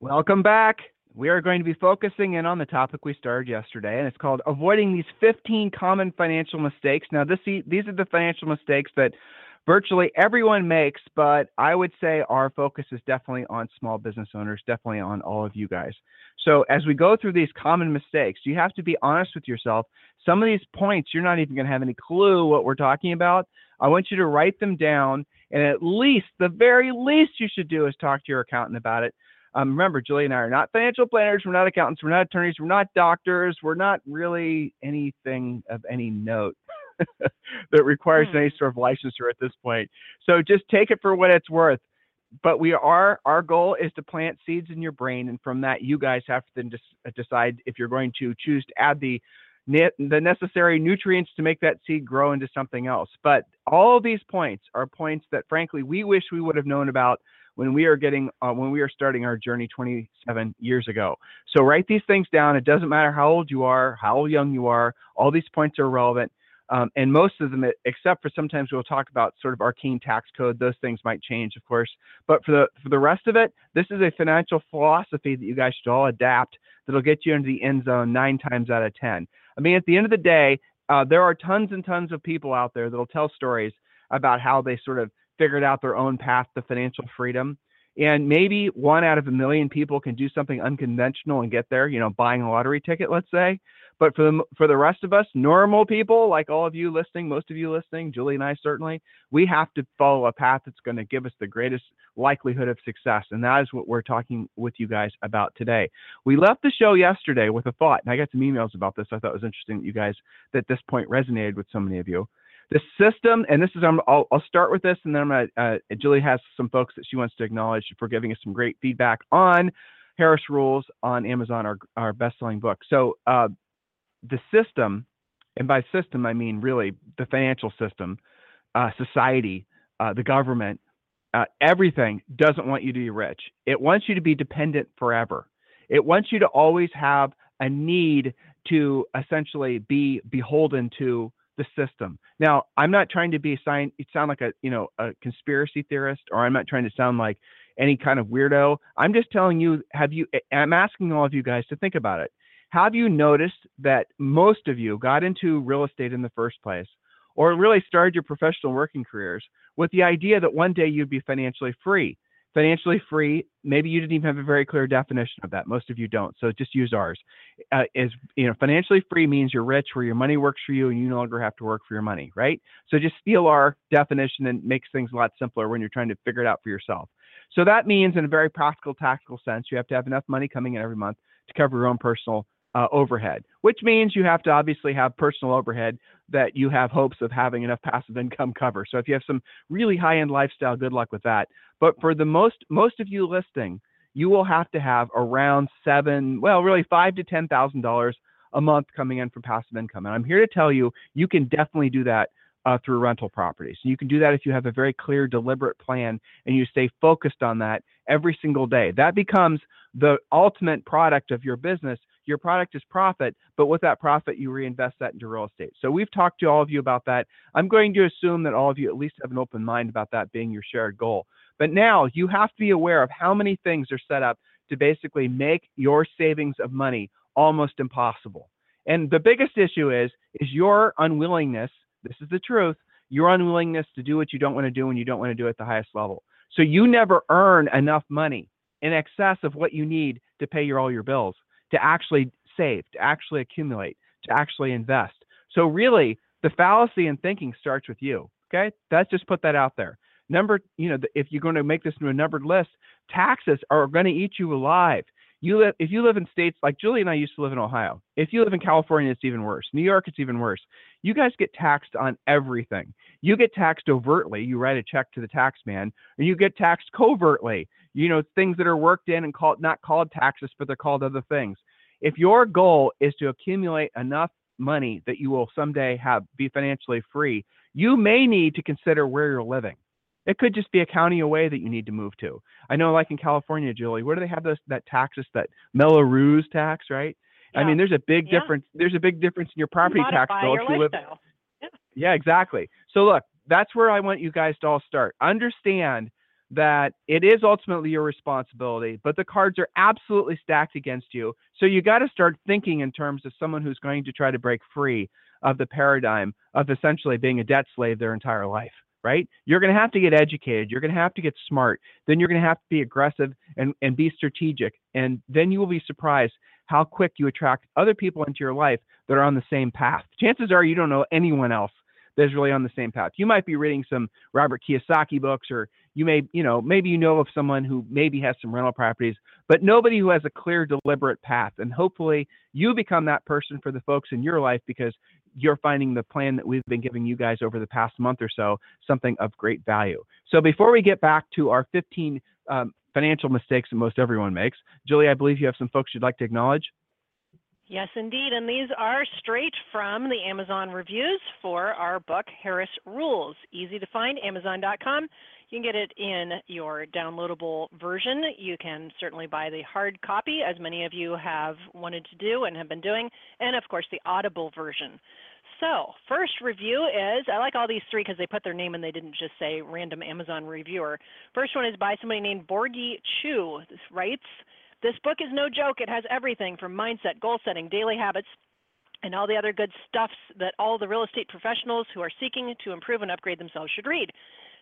Welcome back. We are going to be focusing in on the topic we started yesterday, and it's called avoiding these 15 common financial mistakes. Now, this, these are the financial mistakes that virtually everyone makes, but I would say our focus is definitely on small business owners, definitely on all of you guys. So, as we go through these common mistakes, you have to be honest with yourself. Some of these points, you're not even going to have any clue what we're talking about. I want you to write them down, and at least, the very least you should do is talk to your accountant about it um, remember, Julie and I are not financial planners. We're not accountants. We're not attorneys. We're not doctors. We're not really anything of any note that requires any hmm. sort of licensure at this point. So just take it for what it's worth. But we are, our goal is to plant seeds in your brain. And from that, you guys have to then uh, decide if you're going to choose to add the the necessary nutrients to make that seed grow into something else. But all these points are points that, frankly, we wish we would have known about when we are getting uh, when we are starting our journey 27 years ago. So write these things down. It doesn't matter how old you are, how young you are. All these points are relevant. Um, and most of them, except for sometimes we'll talk about sort of arcane tax code, those things might change, of course. But for the for the rest of it, this is a financial philosophy that you guys should all adapt. That'll get you into the end zone nine times out of ten. I mean, at the end of the day, uh, there are tons and tons of people out there that'll tell stories about how they sort of figured out their own path to financial freedom. And maybe one out of a million people can do something unconventional and get there, you know, buying a lottery ticket, let's say. But for the for the rest of us, normal people like all of you listening, most of you listening, Julie and I certainly, we have to follow a path that's going to give us the greatest likelihood of success, and that is what we're talking with you guys about today. We left the show yesterday with a thought, and I got some emails about this. I thought it was interesting that you guys that this point resonated with so many of you the system, and this is, um, I'll, I'll start with this, and then I'm gonna, uh, Julie has some folks that she wants to acknowledge for giving us some great feedback on Harris Rules on Amazon, our, our best-selling book. So uh, the system, and by system I mean really the financial system, uh, society, uh, the government, uh, everything doesn't want you to be rich. It wants you to be dependent forever. It wants you to always have a need to essentially be beholden to the system. Now, I'm not trying to be a sign sound like a you know a conspiracy theorist, or I'm not trying to sound like any kind of weirdo. I'm just telling you, have you? I'm asking all of you guys to think about it. Have you noticed that most of you got into real estate in the first place, or really started your professional working careers with the idea that one day you'd be financially free? Financially free. Maybe you didn't even have a very clear definition of that. Most of you don't so just use ours. Uh, is you know financially free means you're rich where your money works for you and you no longer have to work for your money right? So just steal our definition and makes things a lot simpler when you're trying to figure it out for yourself. So that means in a very practical tactical sense you have to have enough money coming in every month to cover your own personal uh, overhead, which means you have to obviously have personal overhead that you have hopes of having enough passive income cover. So if you have some really high end lifestyle, good luck with that. But for the most most of you listing, you will have to have around seven, well, really five to ten thousand dollars a month coming in from passive income. And I'm here to tell you, you can definitely do that uh, through rental properties. And you can do that if you have a very clear, deliberate plan and you stay focused on that every single day. That becomes the ultimate product of your business your product is profit, but with that profit, you reinvest that into real estate. So we've talked to all of you about that. I'm going to assume that all of you at least have an open mind about that being your shared goal. But now you have to be aware of how many things are set up to basically make your savings of money almost impossible. And the biggest issue is is your unwillingness, this is the truth, your unwillingness to do what you don't want to do and you don't want to do at the highest level. So you never earn enough money in excess of what you need to pay your all your bills to actually save, to actually accumulate, to actually invest. So really, the fallacy in thinking starts with you. Okay, let's just put that out there. Number, you know, if you're going to make this into a numbered list, taxes are going to eat you alive. You live if you live in states like Julie and I used to live in Ohio. If you live in California, it's even worse. New York, it's even worse. You guys get taxed on everything. You get taxed overtly. You write a check to the tax man, and you get taxed covertly. You know things that are worked in and called not called taxes, but they're called other things. If your goal is to accumulate enough money that you will someday have be financially free, you may need to consider where you're living. It could just be a county away that you need to move to. I know, like in California, Julie, where do they have those that taxes that Mello-Roos tax, right? Yeah. I mean, there's a big yeah. difference. There's a big difference in your property you tax bill if you live. Yeah. yeah, exactly. So look, that's where I want you guys to all start. Understand that it is ultimately your responsibility, but the cards are absolutely stacked against you. So you got to start thinking in terms of someone who's going to try to break free of the paradigm of essentially being a debt slave their entire life, right? You're going to have to get educated. You're going to have to get smart. Then you're going to have to be aggressive and, and be strategic. And then you will be surprised how quick you attract other people into your life that are on the same path. Chances are you don't know anyone else that's really on the same path. You might be reading some Robert Kiyosaki books, or you may, you know, maybe you know of someone who maybe has some rental properties, but nobody who has a clear, deliberate path. And hopefully you become that person for the folks in your life because you're finding the plan that we've been giving you guys over the past month or so something of great value. So before we get back to our 15 um, financial mistakes that most everyone makes, Julie, I believe you have some folks you'd like to acknowledge. Yes, indeed. And these are straight from the Amazon reviews for our book, Harris Rules. Easy to find, amazon.com. You can get it in your downloadable version. You can certainly buy the hard copy, as many of you have wanted to do and have been doing, and of course the Audible version. So, first review is I like all these three because they put their name and they didn't just say random Amazon reviewer. First one is by somebody named Borgie Chu. This writes, this book is no joke. It has everything from mindset, goal setting, daily habits, and all the other good stuffs that all the real estate professionals who are seeking to improve and upgrade themselves should read.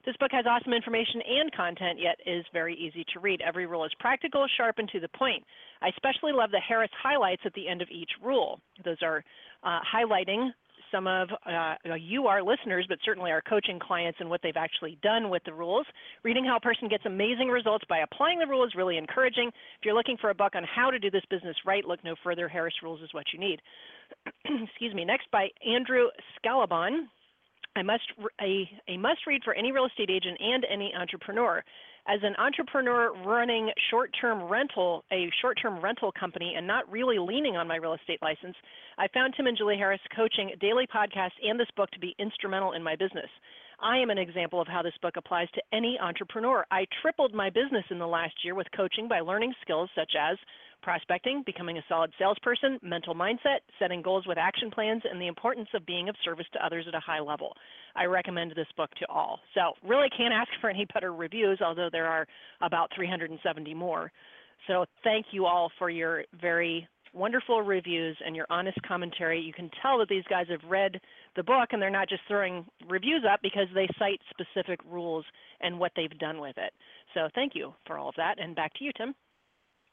This book has awesome information and content, yet is very easy to read. Every rule is practical, sharp, and to the point. I especially love the Harris highlights at the end of each rule. Those are uh, highlighting some of uh, you, our listeners, but certainly our coaching clients and what they've actually done with the rules. Reading how a person gets amazing results by applying the rule is really encouraging. If you're looking for a book on how to do this business right, look no further. Harris Rules is what you need. Excuse me. Next by Andrew Scalabon. I must a, a must read for any real estate agent and any entrepreneur as an entrepreneur running short-term rental, a short-term rental company, and not really leaning on my real estate license, I found Tim and Julie Harris coaching, daily podcast, and this book to be instrumental in my business. I am an example of how this book applies to any entrepreneur. I tripled my business in the last year with coaching by learning skills such as prospecting, becoming a solid salesperson, mental mindset, setting goals with action plans, and the importance of being of service to others at a high level. I recommend this book to all. So, really can't ask for any better reviews, although there are about 370 more. So, thank you all for your very wonderful reviews and your honest commentary. You can tell that these guys have read the book and they're not just throwing reviews up because they cite specific rules and what they've done with it. So, thank you for all of that. And back to you, Tim.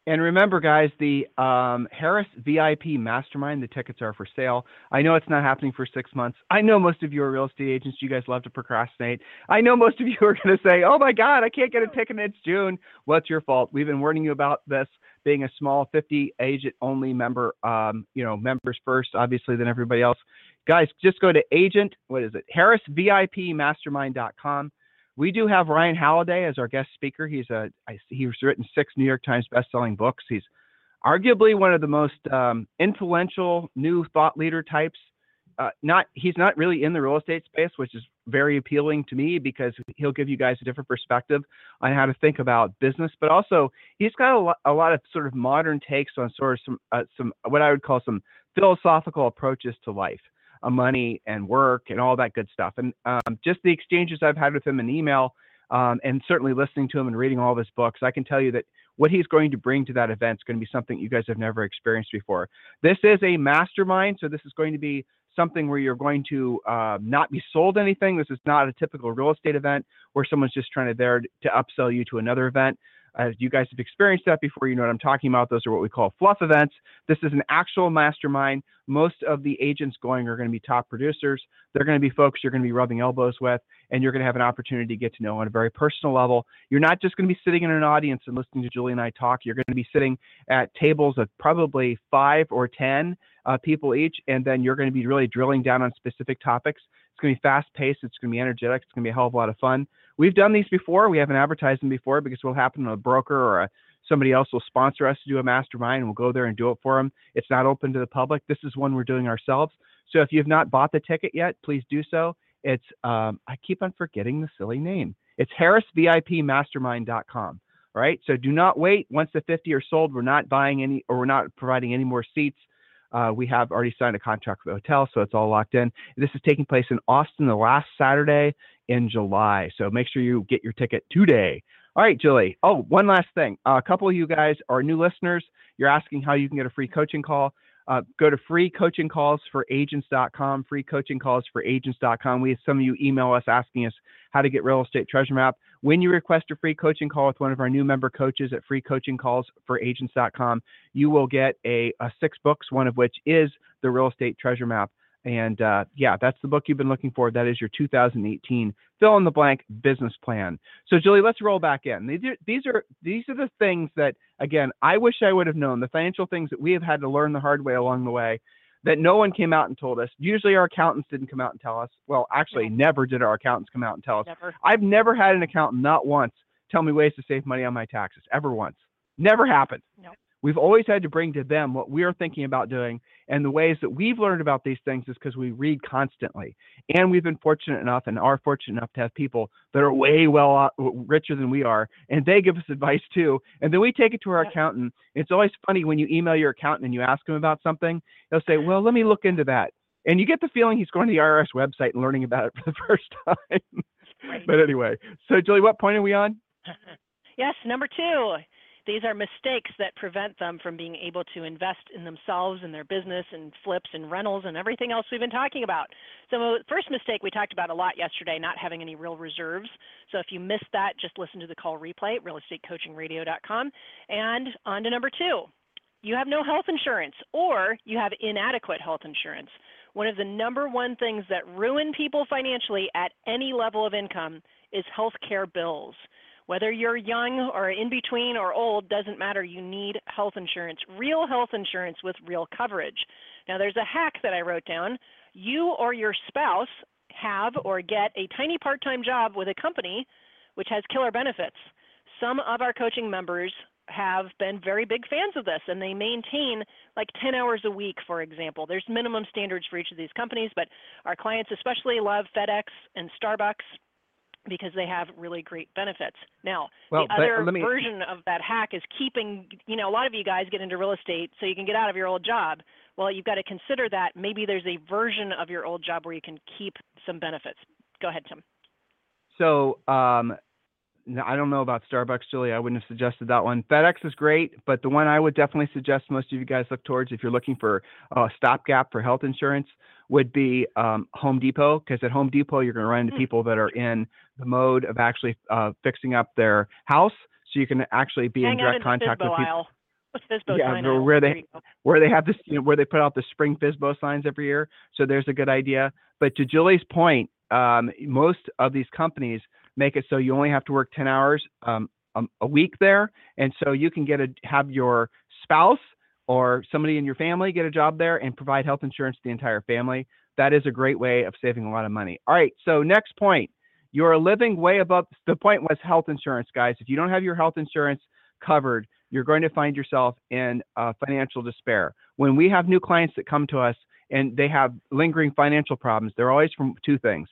And remember, guys, the um, Harris VIP Mastermind, the tickets are for sale. I know it's not happening for six months. I know most of you are real estate agents. You guys love to procrastinate. I know most of you are going to say, oh my God, I can't get a ticket. It's June. It's your fault. We've been warning you about this being a small 50 agent only member, um, you know, members first, obviously, than everybody else. Guys, just go to agent, what is it? HarrisVIPmastermind.com we do have Ryan Holiday as our guest speaker. He's a he's written six New York Times best-selling books. He's arguably one of the most um, influential new thought leader types. Uh, not he's not really in the real estate space, which is very appealing to me because he'll give you guys a different perspective on how to think about business. But also, he's got a, a lot of sort of modern takes on sort of some uh, some what I would call some philosophical approaches to life money and work and all that good stuff. And um, just the exchanges I've had with him in email, um, and certainly listening to him and reading all of his books, I can tell you that what he's going to bring to that event is going to be something you guys have never experienced before. This is a mastermind, so this is going to be something where you're going to uh, not be sold anything. This is not a typical real estate event where someone's just trying to there to upsell you to another event. Uh, you guys have experienced that before. You know what I'm talking about. Those are what we call fluff events. This is an actual mastermind. Most of the agents going are going to be top producers. They're going to be folks you're going to be rubbing elbows with, and you're going to have an opportunity to get to know on a very personal level. You're not just going to be sitting in an audience and listening to Julie and I talk. You're going to be sitting at tables of probably five or 10 uh, people each, and then you're going to be really drilling down on specific topics. It's going to be fast paced. It's going to be energetic. It's going to be a hell of a lot of fun. We've done these before. We haven't advertised them before because what'll happen on a broker or a, somebody else will sponsor us to do a mastermind and we'll go there and do it for them. It's not open to the public. This is one we're doing ourselves. So if you've not bought the ticket yet, please do so. It's um, I keep on forgetting the silly name. It's harrisvipmastermind.com. All right. So do not wait. Once the 50 are sold, we're not buying any or we're not providing any more seats. Uh, we have already signed a contract with the hotel, so it's all locked in. This is taking place in Austin the last Saturday in July. So make sure you get your ticket today. All right, Julie. Oh, one last thing. Uh, a couple of you guys are new listeners. You're asking how you can get a free coaching call. Uh, go to freecoachingcallsforagents.com, freecoachingcallsforagents.com. We have some of you email us asking us how to get real estate treasure map. When you request a free coaching call with one of our new member coaches at freecoachingcallsforagents.com, you will get a, a six books, one of which is the real estate treasure map. And uh, yeah, that's the book you've been looking for. That is your 2018 fill in the blank business plan. So, Julie, let's roll back in. These are, these are these are the things that, again, I wish I would have known. The financial things that we have had to learn the hard way along the way, that no one came out and told us. Usually, our accountants didn't come out and tell us. Well, actually, no. never did our accountants come out and tell us. Never. I've never had an accountant, not once, tell me ways to save money on my taxes. Ever once. Never happened. No. We've always had to bring to them what we're thinking about doing. And the ways that we've learned about these things is because we read constantly. And we've been fortunate enough and are fortunate enough to have people that are way well richer than we are. And they give us advice too. And then we take it to our accountant. It's always funny when you email your accountant and you ask him about something, they'll say, well, let me look into that. And you get the feeling he's going to the IRS website and learning about it for the first time. Right. but anyway, so Julie, what point are we on? yes, number two. These are mistakes that prevent them from being able to invest in themselves and their business and flips and rentals and everything else we've been talking about. So, first mistake we talked about a lot yesterday, not having any real reserves. So, if you missed that, just listen to the call replay at realestatecoachingradio.com. And on to number two you have no health insurance or you have inadequate health insurance. One of the number one things that ruin people financially at any level of income is health care bills. Whether you're young or in between or old, doesn't matter. You need health insurance, real health insurance with real coverage. Now, there's a hack that I wrote down. You or your spouse have or get a tiny part time job with a company which has killer benefits. Some of our coaching members have been very big fans of this and they maintain like 10 hours a week for example there's minimum standards for each of these companies but our clients especially love fedex and starbucks because they have really great benefits. Now, well, the other me... version of that hack is keeping, you know, a lot of you guys get into real estate so you can get out of your old job. Well, you've got to consider that maybe there's a version of your old job where you can keep some benefits. Go ahead, Tim. So, um, I don't know about Starbucks, Julie. I wouldn't have suggested that one. FedEx is great, but the one I would definitely suggest most of you guys look towards if you're looking for a stopgap for health insurance would be um, Home Depot, because at Home Depot you're going to run into hmm. people that are in the mode of actually uh, fixing up their house, so you can actually be Hang in direct contact with people. Aisle. yeah, where they where they have this, you know, where they put out the spring FSBO signs every year. So there's a good idea. But to Julie's point, um, most of these companies make it so you only have to work 10 hours um, a week there, and so you can get a have your spouse or somebody in your family get a job there and provide health insurance to the entire family. That is a great way of saving a lot of money. All right, so next point. You're living way above the point was health insurance, guys. If you don't have your health insurance covered, you're going to find yourself in uh, financial despair. When we have new clients that come to us and they have lingering financial problems, they're always from two things.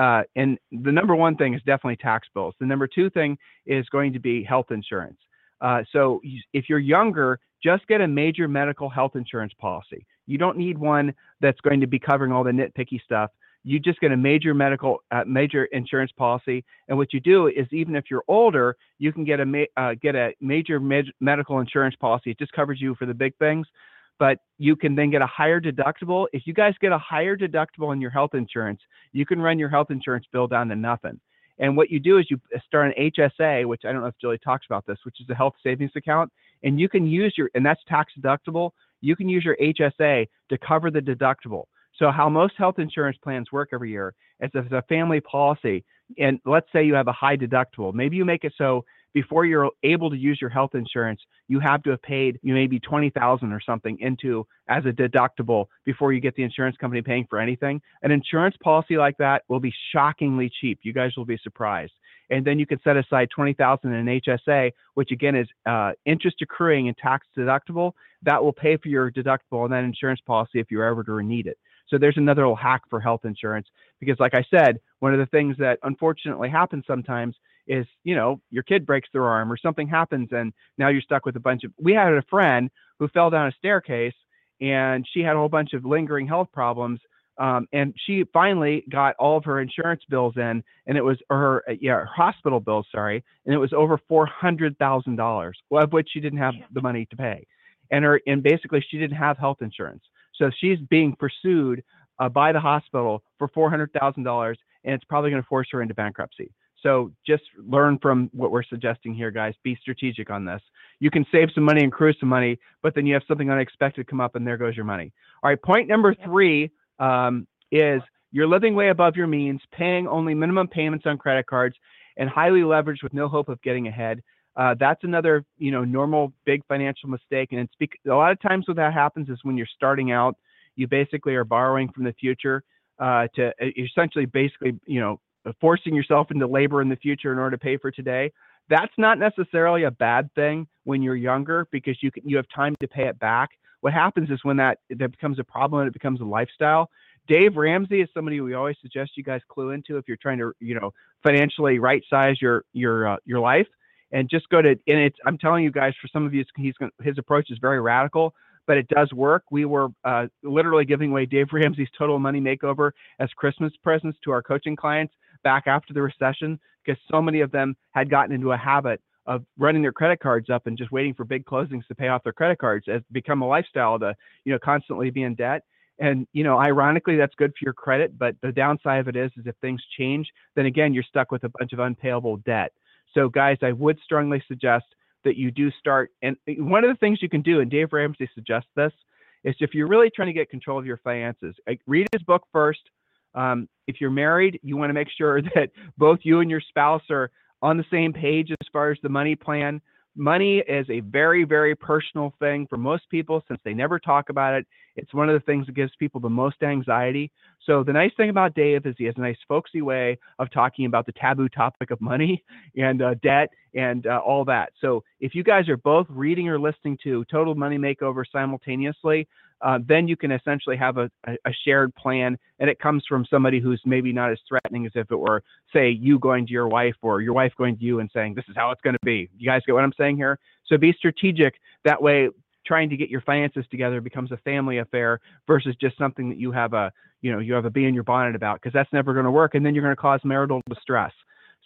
Uh, and the number one thing is definitely tax bills. The number two thing is going to be health insurance. Uh, so if you're younger, just get a major medical health insurance policy. You don't need one that's going to be covering all the nitpicky stuff. You just get a major medical, uh, major insurance policy, and what you do is even if you're older, you can get a ma- uh, get a major med- medical insurance policy. It just covers you for the big things, but you can then get a higher deductible. If you guys get a higher deductible in your health insurance, you can run your health insurance bill down to nothing. And what you do is you uh, start an HSA, which I don't know if Julie talks about this, which is a health savings account, and you can use your and that's tax deductible. You can use your HSA to cover the deductible. So how most health insurance plans work every year is if it's a family policy, and let's say you have a high deductible, maybe you make it so before you're able to use your health insurance, you have to have paid you maybe twenty thousand or something into as a deductible before you get the insurance company paying for anything. An insurance policy like that will be shockingly cheap. You guys will be surprised. And then you can set aside twenty thousand in HSA, which again is uh, interest accruing and tax deductible. That will pay for your deductible and that insurance policy if you ever to need it. So there's another little hack for health insurance because, like I said, one of the things that unfortunately happens sometimes is you know your kid breaks their arm or something happens and now you're stuck with a bunch of we had a friend who fell down a staircase and she had a whole bunch of lingering health problems um, and she finally got all of her insurance bills in and it was her yeah her hospital bills sorry and it was over four hundred thousand dollars of which she didn't have the money to pay. And her and basically she didn't have health insurance. So she's being pursued uh, by the hospital for four hundred thousand dollars and it's probably going to force her into bankruptcy so just learn from what we're suggesting here, guys. Be strategic on this. You can save some money and cruise some money, but then you have something unexpected come up and there goes your money. All right, point number three um, is you're living way above your means, paying only minimum payments on credit cards, and highly leveraged with no hope of getting ahead. Uh, that's another, you know, normal big financial mistake. And it's bec- a lot of times what that happens is when you're starting out, you basically are borrowing from the future uh, to essentially basically, you know, forcing yourself into labor in the future in order to pay for today that's not necessarily a bad thing when you're younger because you can you have time to pay it back what happens is when that that becomes a problem and it becomes a lifestyle dave ramsey is somebody we always suggest you guys clue into if you're trying to you know financially right size your your uh, your life and just go to and it's i'm telling you guys for some of you he's his approach is very radical but it does work. We were uh, literally giving away Dave Ramsey's Total Money Makeover as Christmas presents to our coaching clients back after the recession because so many of them had gotten into a habit of running their credit cards up and just waiting for big closings to pay off their credit cards as become a lifestyle to you know constantly be in debt. And you know ironically that's good for your credit but the downside of it is is if things change then again you're stuck with a bunch of unpayable debt. So guys i would strongly suggest that you do start and eh, one of the things you can do and dave ramsey suggests this is if you're really trying to get control of your finances eh, read his book first um, if you're married, you want to make sure that both you and your spouse are on the same page as far as the money plan. Money is a very, very personal thing for most people since they never talk about it. It's one of the things that gives people the most anxiety. So, the nice thing about Dave is he has a nice, folksy way of talking about the taboo topic of money and uh, debt and uh, all that. So, if you guys are both reading or listening to Total Money Makeover simultaneously, uh, then you can essentially have a, a, shared plan and it comes from somebody who's maybe not as threatening as if it were say you going to your wife or your wife going to you and saying this is how it's going to be. You guys get what i'm saying here? So be strategic. That way trying to get your finances together becomes a family affair versus just something that you have a you know you have a bee in your bonnet about because that's never going to work and then you're going to cause marital distress.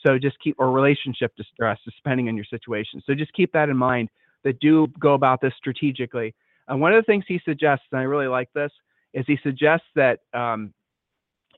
So just keep or relationship distress depending on your situation. So just keep that in mind that do go about this strategically and one of the things he suggests, and I really like this, is he suggests that um,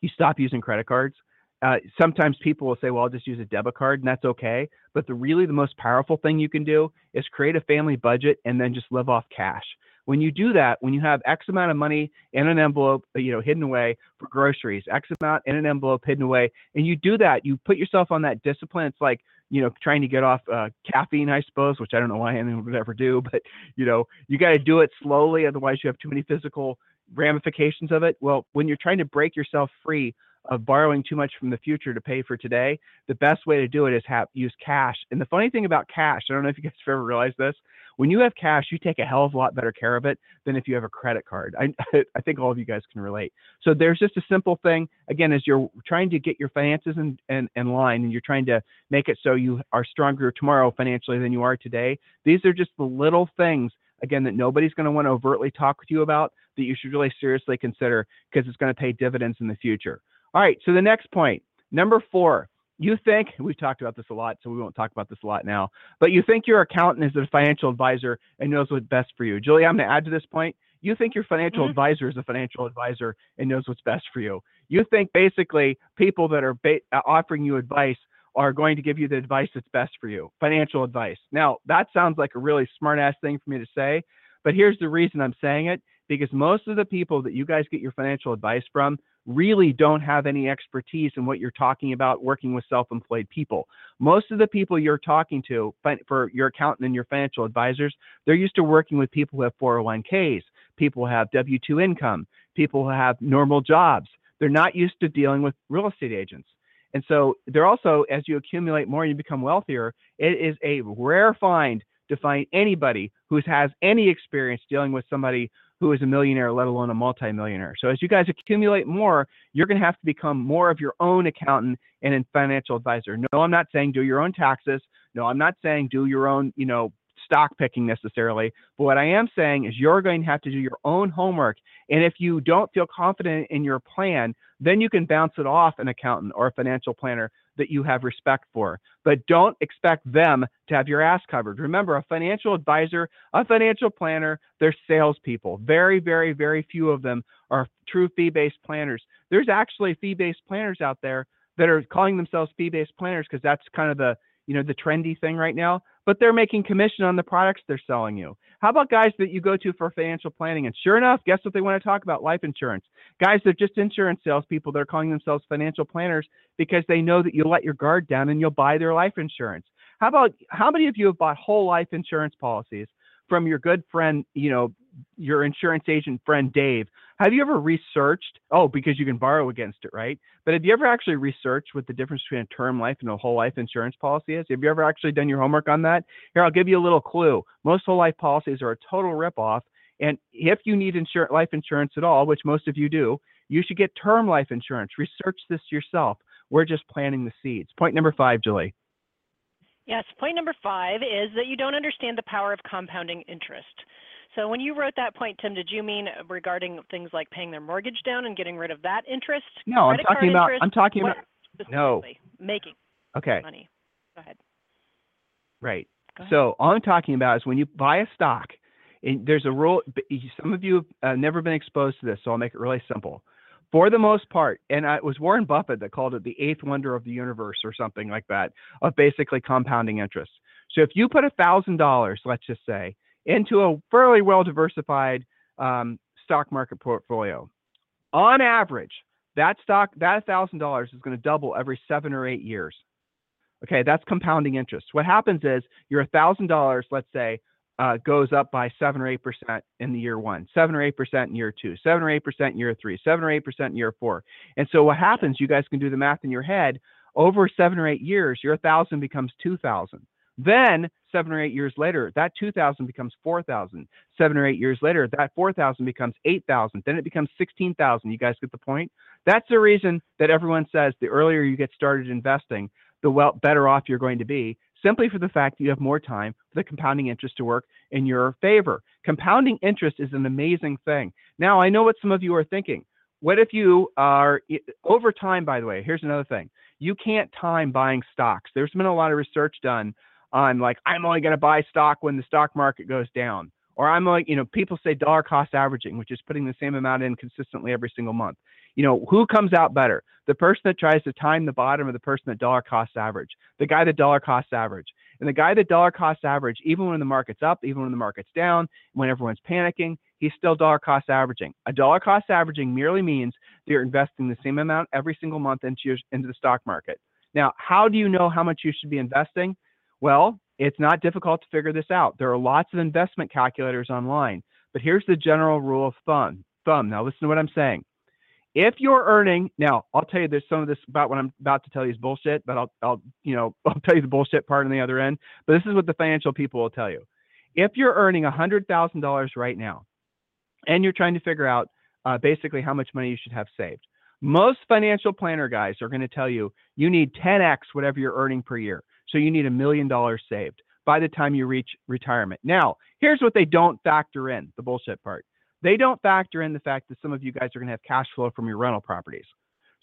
you stop using credit cards. Uh, sometimes people will say, well, I'll just use a debit card, and that's okay. But the really the most powerful thing you can do is create a family budget and then just live off cash. When you do that, when you have X amount of money in an envelope, uh, you know, hidden away for groceries, X amount in an envelope hidden away, and you do that, you put yourself on that discipline. It's like you know, trying to get off uh, caffeine, I suppose, which I don't know why anyone would ever do, but you know, you got to do it slowly, otherwise you have too many physical ramifications of it. Well, when you're trying to break yourself free of borrowing too much from the future to pay for today, the best way to do it is have use cash. And the funny thing about cash, I don't know if you guys have ever realized this, when you have cash, you take a hell of a lot better care of it than if you have a credit card. I, I think all of you guys can relate. So there's just a simple thing. Again, as you're trying to get your finances in, in, in line and you're trying to make it so you are stronger tomorrow financially than you are today, these are just the little things, again, that nobody's going to want to overtly talk with you about that you should really seriously consider because it's going to pay dividends in the future. All right, so the next point, number four, you think we've talked about this a lot, so we won't talk about this a lot now. But you think your accountant is a financial advisor and knows what's best for you. Julie, I'm going to add to this point. You think your financial mm-hmm. advisor is a financial advisor and knows what's best for you. You think basically people that are ba- uh, offering you advice are going to give you the advice that's best for you, financial advice. Now, that sounds like a really smart ass thing for me to say, but here's the reason I'm saying it because most of the people that you guys get your financial advice from really don't have any expertise in what you're talking about working with self-employed people. Most of the people you're talking to for your accountant and your financial advisors, they're used to working with people who have 401ks, people who have W2 income, people who have normal jobs. They're not used to dealing with real estate agents. And so they're also, as you accumulate more and you become wealthier, it is a rare find to find anybody who has any experience dealing with somebody who is a millionaire, let alone a multimillionaire. So as you guys accumulate more, you're going to have to become more of your own accountant and a financial advisor. No, I'm not saying do your own taxes. No, I'm not saying do your own, you know, stock picking necessarily. But what I am saying is you're going to have to do your own homework. And if you don't feel confident in your plan, then you can bounce it off an accountant or a financial planner that you have respect for. But don't expect them to have your ass covered. Remember, a financial advisor, a financial planner, they're salespeople. Very, very, very few of them are true fee based planners. There's actually fee based planners out there that are calling themselves fee based planners because that's kind of the you know the trendy thing right now but they're making commission on the products they're selling you. How about guys that you go to for financial planning? And sure enough guess what they want to talk about? Life insurance. Guys they're just insurance salespeople they're calling themselves financial planners because they know that you'll let your guard down and you'll buy their life insurance. How about how many of you have bought whole life insurance policies from your good friend you know your insurance agent friend Dave, have you ever researched? Oh, because you can borrow against it, right? But have you ever actually researched what the difference between a term life and a whole life insurance policy is? Have you ever actually done your homework on that? Here, I'll give you a little clue. Most whole life policies are a total ripoff. And if you need insur- life insurance at all, which most of you do, you should get term life insurance. Research this yourself. We're just planting the seeds. Point number five, Julie. Yes, point number five is that you don't understand the power of compounding interest. So when you wrote that point, Tim, did you mean regarding things like paying their mortgage down and getting rid of that interest? No, I'm talking about. Interest? I'm talking about. No. Making. Okay. Money. Go ahead. Right. Go ahead. So all I'm talking about is when you buy a stock, and there's a rule. Some of you have uh, never been exposed to this, so I'll make it really simple. For the most part, and it was Warren Buffett that called it the eighth wonder of the universe or something like that, of basically compounding interest. So if you put a thousand dollars, let's just say, into a fairly well diversified um, stock market portfolio. On average, that stock, that $1,000 is going to double every seven or eight years. Okay, that's compounding interest. What happens is your $1,000, let's say, uh, goes up by seven or eight percent in the year one, seven or eight percent in year two, seven or eight percent in year three, seven or eight percent in year four. And so what happens? You guys can do the math in your head. Over seven or eight years, your thousand becomes two thousand. Then seven or eight years later, that 2,000 becomes 4,000. Seven or eight years later, that 4,000 becomes 8,000. Then it becomes 16,000. You guys get the point? That's the reason that everyone says the earlier you get started investing, the well better off you're going to be. Simply for the fact that you have more time for the compounding interest to work in your favor. Compounding interest is an amazing thing. Now, I know what some of you are thinking. What if you are over time, by the way? Here's another thing you can't time buying stocks. There's been a lot of research done on like I'm only going to buy stock when the stock market goes down. Or I'm like, you know, people say dollar cost averaging, which is putting the same amount in consistently every single month. You know, who comes out better? The person that tries to time the bottom or the person that dollar cost average? The guy that dollar cost average. And the guy that dollar cost average, even when the market's up, even when the market's down, when everyone's panicking, he's still dollar cost averaging. A dollar cost averaging merely means that you're investing the same amount every single month into your, into the stock market. Now, how do you know how much you should be investing? Well, it's not difficult to figure this out. There are lots of investment calculators online, but here's the general rule of thumb. Thumb. Now listen to what I'm saying. If you're earning, now I'll tell you there's some of this about what I'm about to tell you is bullshit, but I'll, I'll, you know, I'll tell you the bullshit part on the other end. But this is what the financial people will tell you. If you're earning $100,000 right now, and you're trying to figure out uh, basically how much money you should have saved, most financial planner guys are going to tell you you need 10x whatever you're earning per year. So you need a million dollars saved by the time you reach retirement. Now, here's what they don't factor in the bullshit part. They don't factor in the fact that some of you guys are going to have cash flow from your rental properties.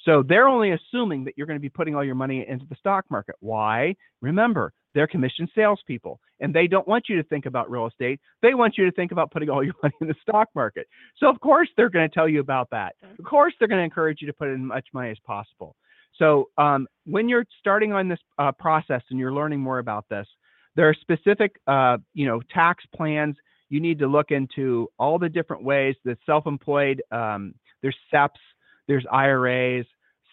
So they're only assuming that you're going to be putting all your money into the stock market. Why? Remember, they're commissioned salespeople, and they don't want you to think about real estate. They want you to think about putting all your money in the stock market. So of course they're going to tell you about that. Of course they're going to encourage you to put in as much money as possible. So um, when you're starting on this uh, process and you're learning more about this, there are specific, uh, you know, tax plans. You need to look into all the different ways that self-employed. Um, there's SEPs, there's IRAs,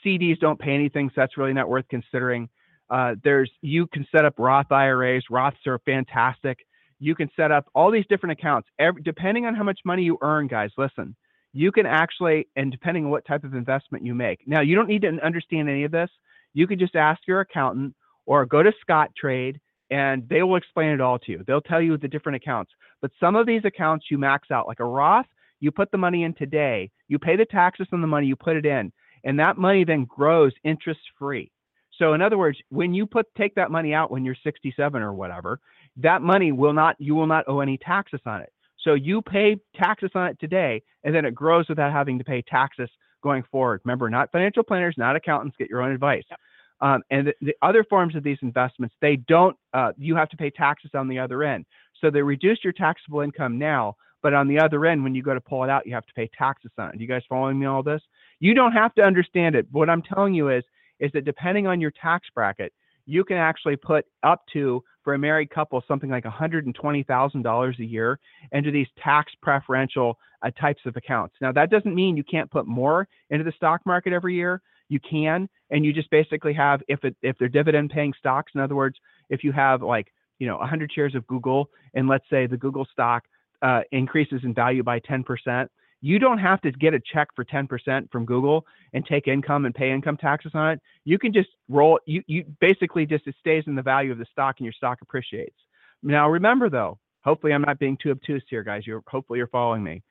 CDs don't pay anything, so that's really not worth considering. Uh, there's you can set up Roth IRAs. Roths are fantastic. You can set up all these different accounts. Every, depending on how much money you earn, guys, listen, you can actually, and depending on what type of investment you make. Now, you don't need to understand any of this. You can just ask your accountant or go to Scottrade and they will explain it all to you. They'll tell you the different accounts. But some of these accounts you max out, like a Roth, you put the money in today, you pay the taxes on the money, you put it in, and that money then grows interest free. So in other words, when you put take that money out when you're 67 or whatever, that money will not you will not owe any taxes on it. So you pay taxes on it today, and then it grows without having to pay taxes going forward. Remember, not financial planners, not accountants. Get your own advice. Yep. Um, and the, the, other forms of these investments, they don't. Uh, you have to pay taxes on the other end. So they reduce your taxable income now, but on the other end, when you go to pull it out, you have to pay taxes on it. You guys following me all this? You don't have to understand it. What I'm telling you is, is that depending on your tax bracket, you can actually put up to for a married couple something like $120,000 a year into these tax preferential uh, types of accounts. Now that doesn't mean you can't put more into the stock market every year. You can, and you just basically have if it if they're dividend paying stocks. In other words, if you have like you know 100 shares of Google, and let's say the Google stock uh, increases in value by 10 percent, you don't have to get a check for 10% from Google and take income and pay income taxes on it. You can just roll you you basically just it stays in the value of the stock and your stock appreciates. Now remember though, hopefully I'm not being too obtuse here guys. You're hopefully you're following me.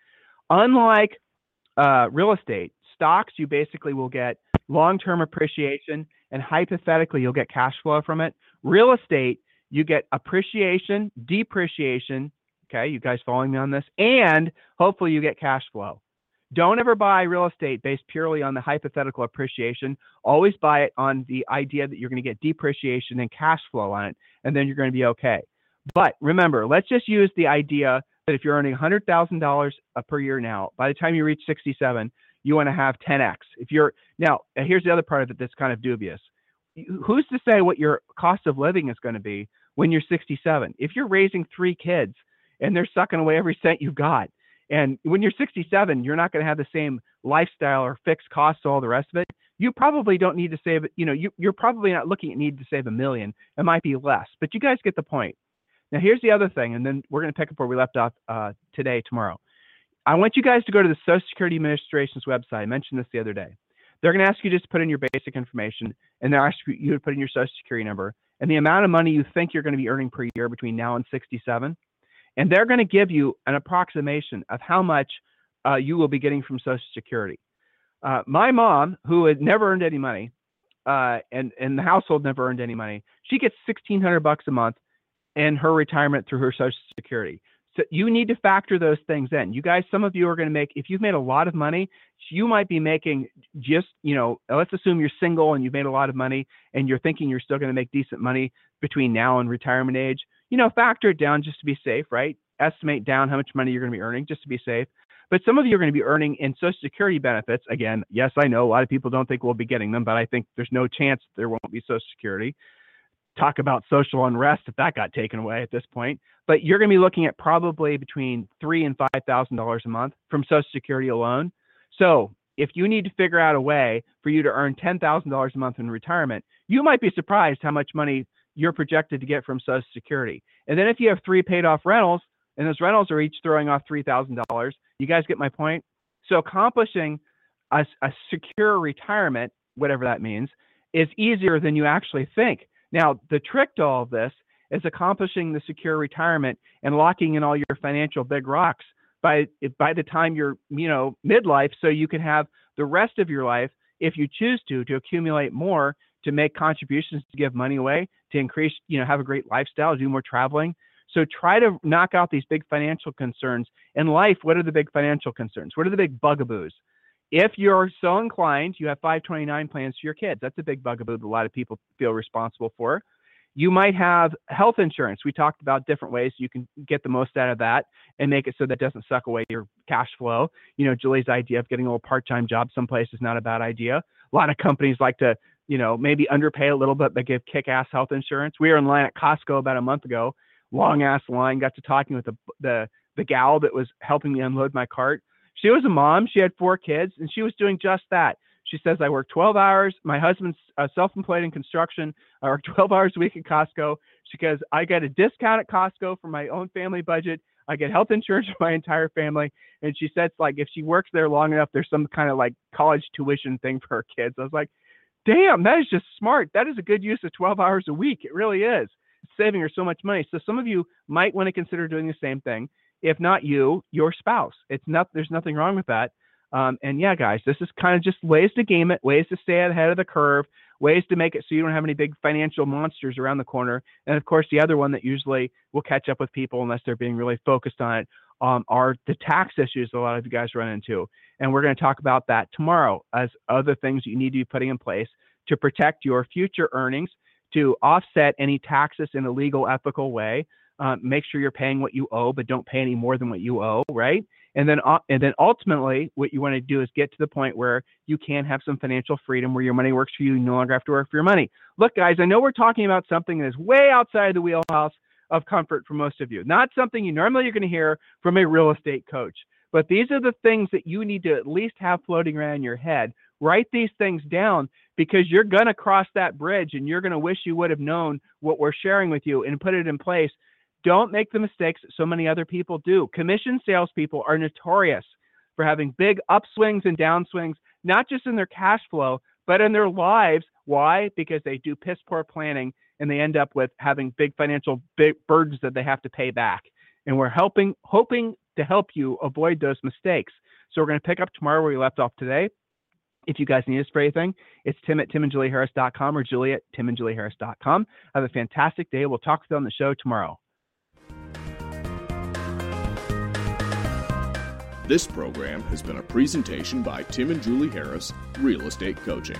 Unlike uh, real estate, stocks you basically will get long-term appreciation and hypothetically you'll get cash flow from it. Real estate, you get appreciation, depreciation, Okay, you guys following me on this? And hopefully you get cash flow. Don't ever buy real estate based purely on the hypothetical appreciation. Always buy it on the idea that you're going to get depreciation and cash flow on it, and then you're going to be okay. But remember, let's just use the idea that if you're earning $100,000 per year now, by the time you reach 67, you want to have 10x. If you're now, here's the other part of it that's kind of dubious. Who's to say what your cost of living is going to be when you're 67? If you're raising three kids and they're sucking away every cent you've got. And when you're 67, you're not going to have the same lifestyle or fixed costs, all the rest of it. You probably don't need to save, you know, you, you're probably not looking at need to save a million. It might be less, but you guys get the point. Now, here's the other thing, and then we're going to pick up where we left off uh, today, tomorrow. I want you guys to go to the Social Security Administration's website. I mentioned this the other day. They're going to ask you just to put in your basic information, and they're asking you to put in your Social Security number and the amount of money you think you're going to be earning per year between now and 67 and they're going to give you an approximation of how much uh, you will be getting from Social Security. Uh, my mom, who had never earned any money, uh, and and the household never earned any money, she gets sixteen hundred bucks a month in her retirement through her Social Security. So you need to factor those things in. You guys, some of you are going to make, if you've made a lot of money, you might be making just, you know, let's assume you're single and you've made a lot of money and you're thinking you're still going to make decent money between now and retirement age you know, factor it down just to be safe, right? Estimate down how much money you're going to be earning just to be safe. But some of you are going to be earning in Social Security benefits. Again, yes, I know a lot of people don't think we'll be getting them, but I think there's no chance there won't be Social Security. Talk about social unrest if that got taken away at this point. But you're going to be looking at probably between three and five thousand dollars a month from Social Security alone. So if you need to figure out a way for you to earn ten thousand dollars a month in retirement, you might be surprised how much money you're projected to get from Social Security. And then if you have three paid off rentals, and those rentals are each throwing off $3,000, you guys get my point? So accomplishing a, a secure retirement, whatever that means, is easier than you actually think. Now, the trick to all of this is accomplishing the secure retirement and locking in all your financial big rocks by by the time you're you know midlife so you can have the rest of your life if you choose to to accumulate more to make contributions to give money away to increase, you know, have a great lifestyle, do more traveling. So try to knock out these big financial concerns. In life, what are the big financial concerns? What are the big bugaboos? If you're so inclined, you have 529 plans for your kids. That's a big bugaboo that a lot of people feel responsible for. You might have health insurance. We talked about different ways you can get the most out of that and make it so that doesn't suck away your cash flow. You know, Julie's idea of getting a little part-time job someplace is not a bad idea. A lot of companies like to you know, maybe underpay a little bit, but give kick ass health insurance. We were in line at Costco about a month ago, long ass line, got to talking with the, the, the gal that was helping me unload my cart. She was a mom. She had four kids and she was doing just that. She says, I work 12 hours. My husband's uh, self employed in construction. I work 12 hours a week at Costco. She goes, I get a discount at Costco for my own family budget. I get health insurance for my entire family. And she says, like, if she works there long enough, there's some kind of like college tuition thing for her kids. I was like, damn, that is just smart. That is a good use of 12 hours a week. It really is. It's saving her so much money. So some of you might want to consider doing the same thing. If not you, your spouse. It's not. There's nothing wrong with that. Um, and yeah, guys, this is kind of just ways to game it, ways to stay ahead of the curve, ways to make it so you don't have any big financial monsters around the corner. And of course, the other one that usually will catch up with people unless they're being really focused on it um, are the tax issues a lot of you guys run into. And we're going to talk about that tomorrow as other things you need to be putting in place to protect your future earnings, to offset any taxes in a legal, ethical way. Uh, make sure you're paying what you owe, but don't pay any more than what you owe, right? And then, uh, and then ultimately, what you want to do is get to the point where you can have some financial freedom, where your money works for you. You no longer have to work for your money. Look, guys, I know we're talking about something that is way outside the wheelhouse of comfort for most of you. Not something you normally are going to hear from a real estate coach. But these are the things that you need to at least have floating around your head. Write these things down because you're going to cross that bridge and you're going to wish you would have known what we're sharing with you and put it in place don't make the mistakes so many other people do. Commission salespeople are notorious for having big upswings and downswings, not just in their cash flow, but in their lives. Why? Because they do piss poor planning and they end up with having big financial big burdens that they have to pay back. And we're helping, hoping to help you avoid those mistakes. So we're going to pick up tomorrow where we left off today. If you guys need us for anything, it's tim at timandjulieharris.com or julie at timandjulieharris.com. Have a fantastic day. We'll talk to you on the show tomorrow. This program has been a presentation by Tim and Julie Harris, Real Estate Coaching.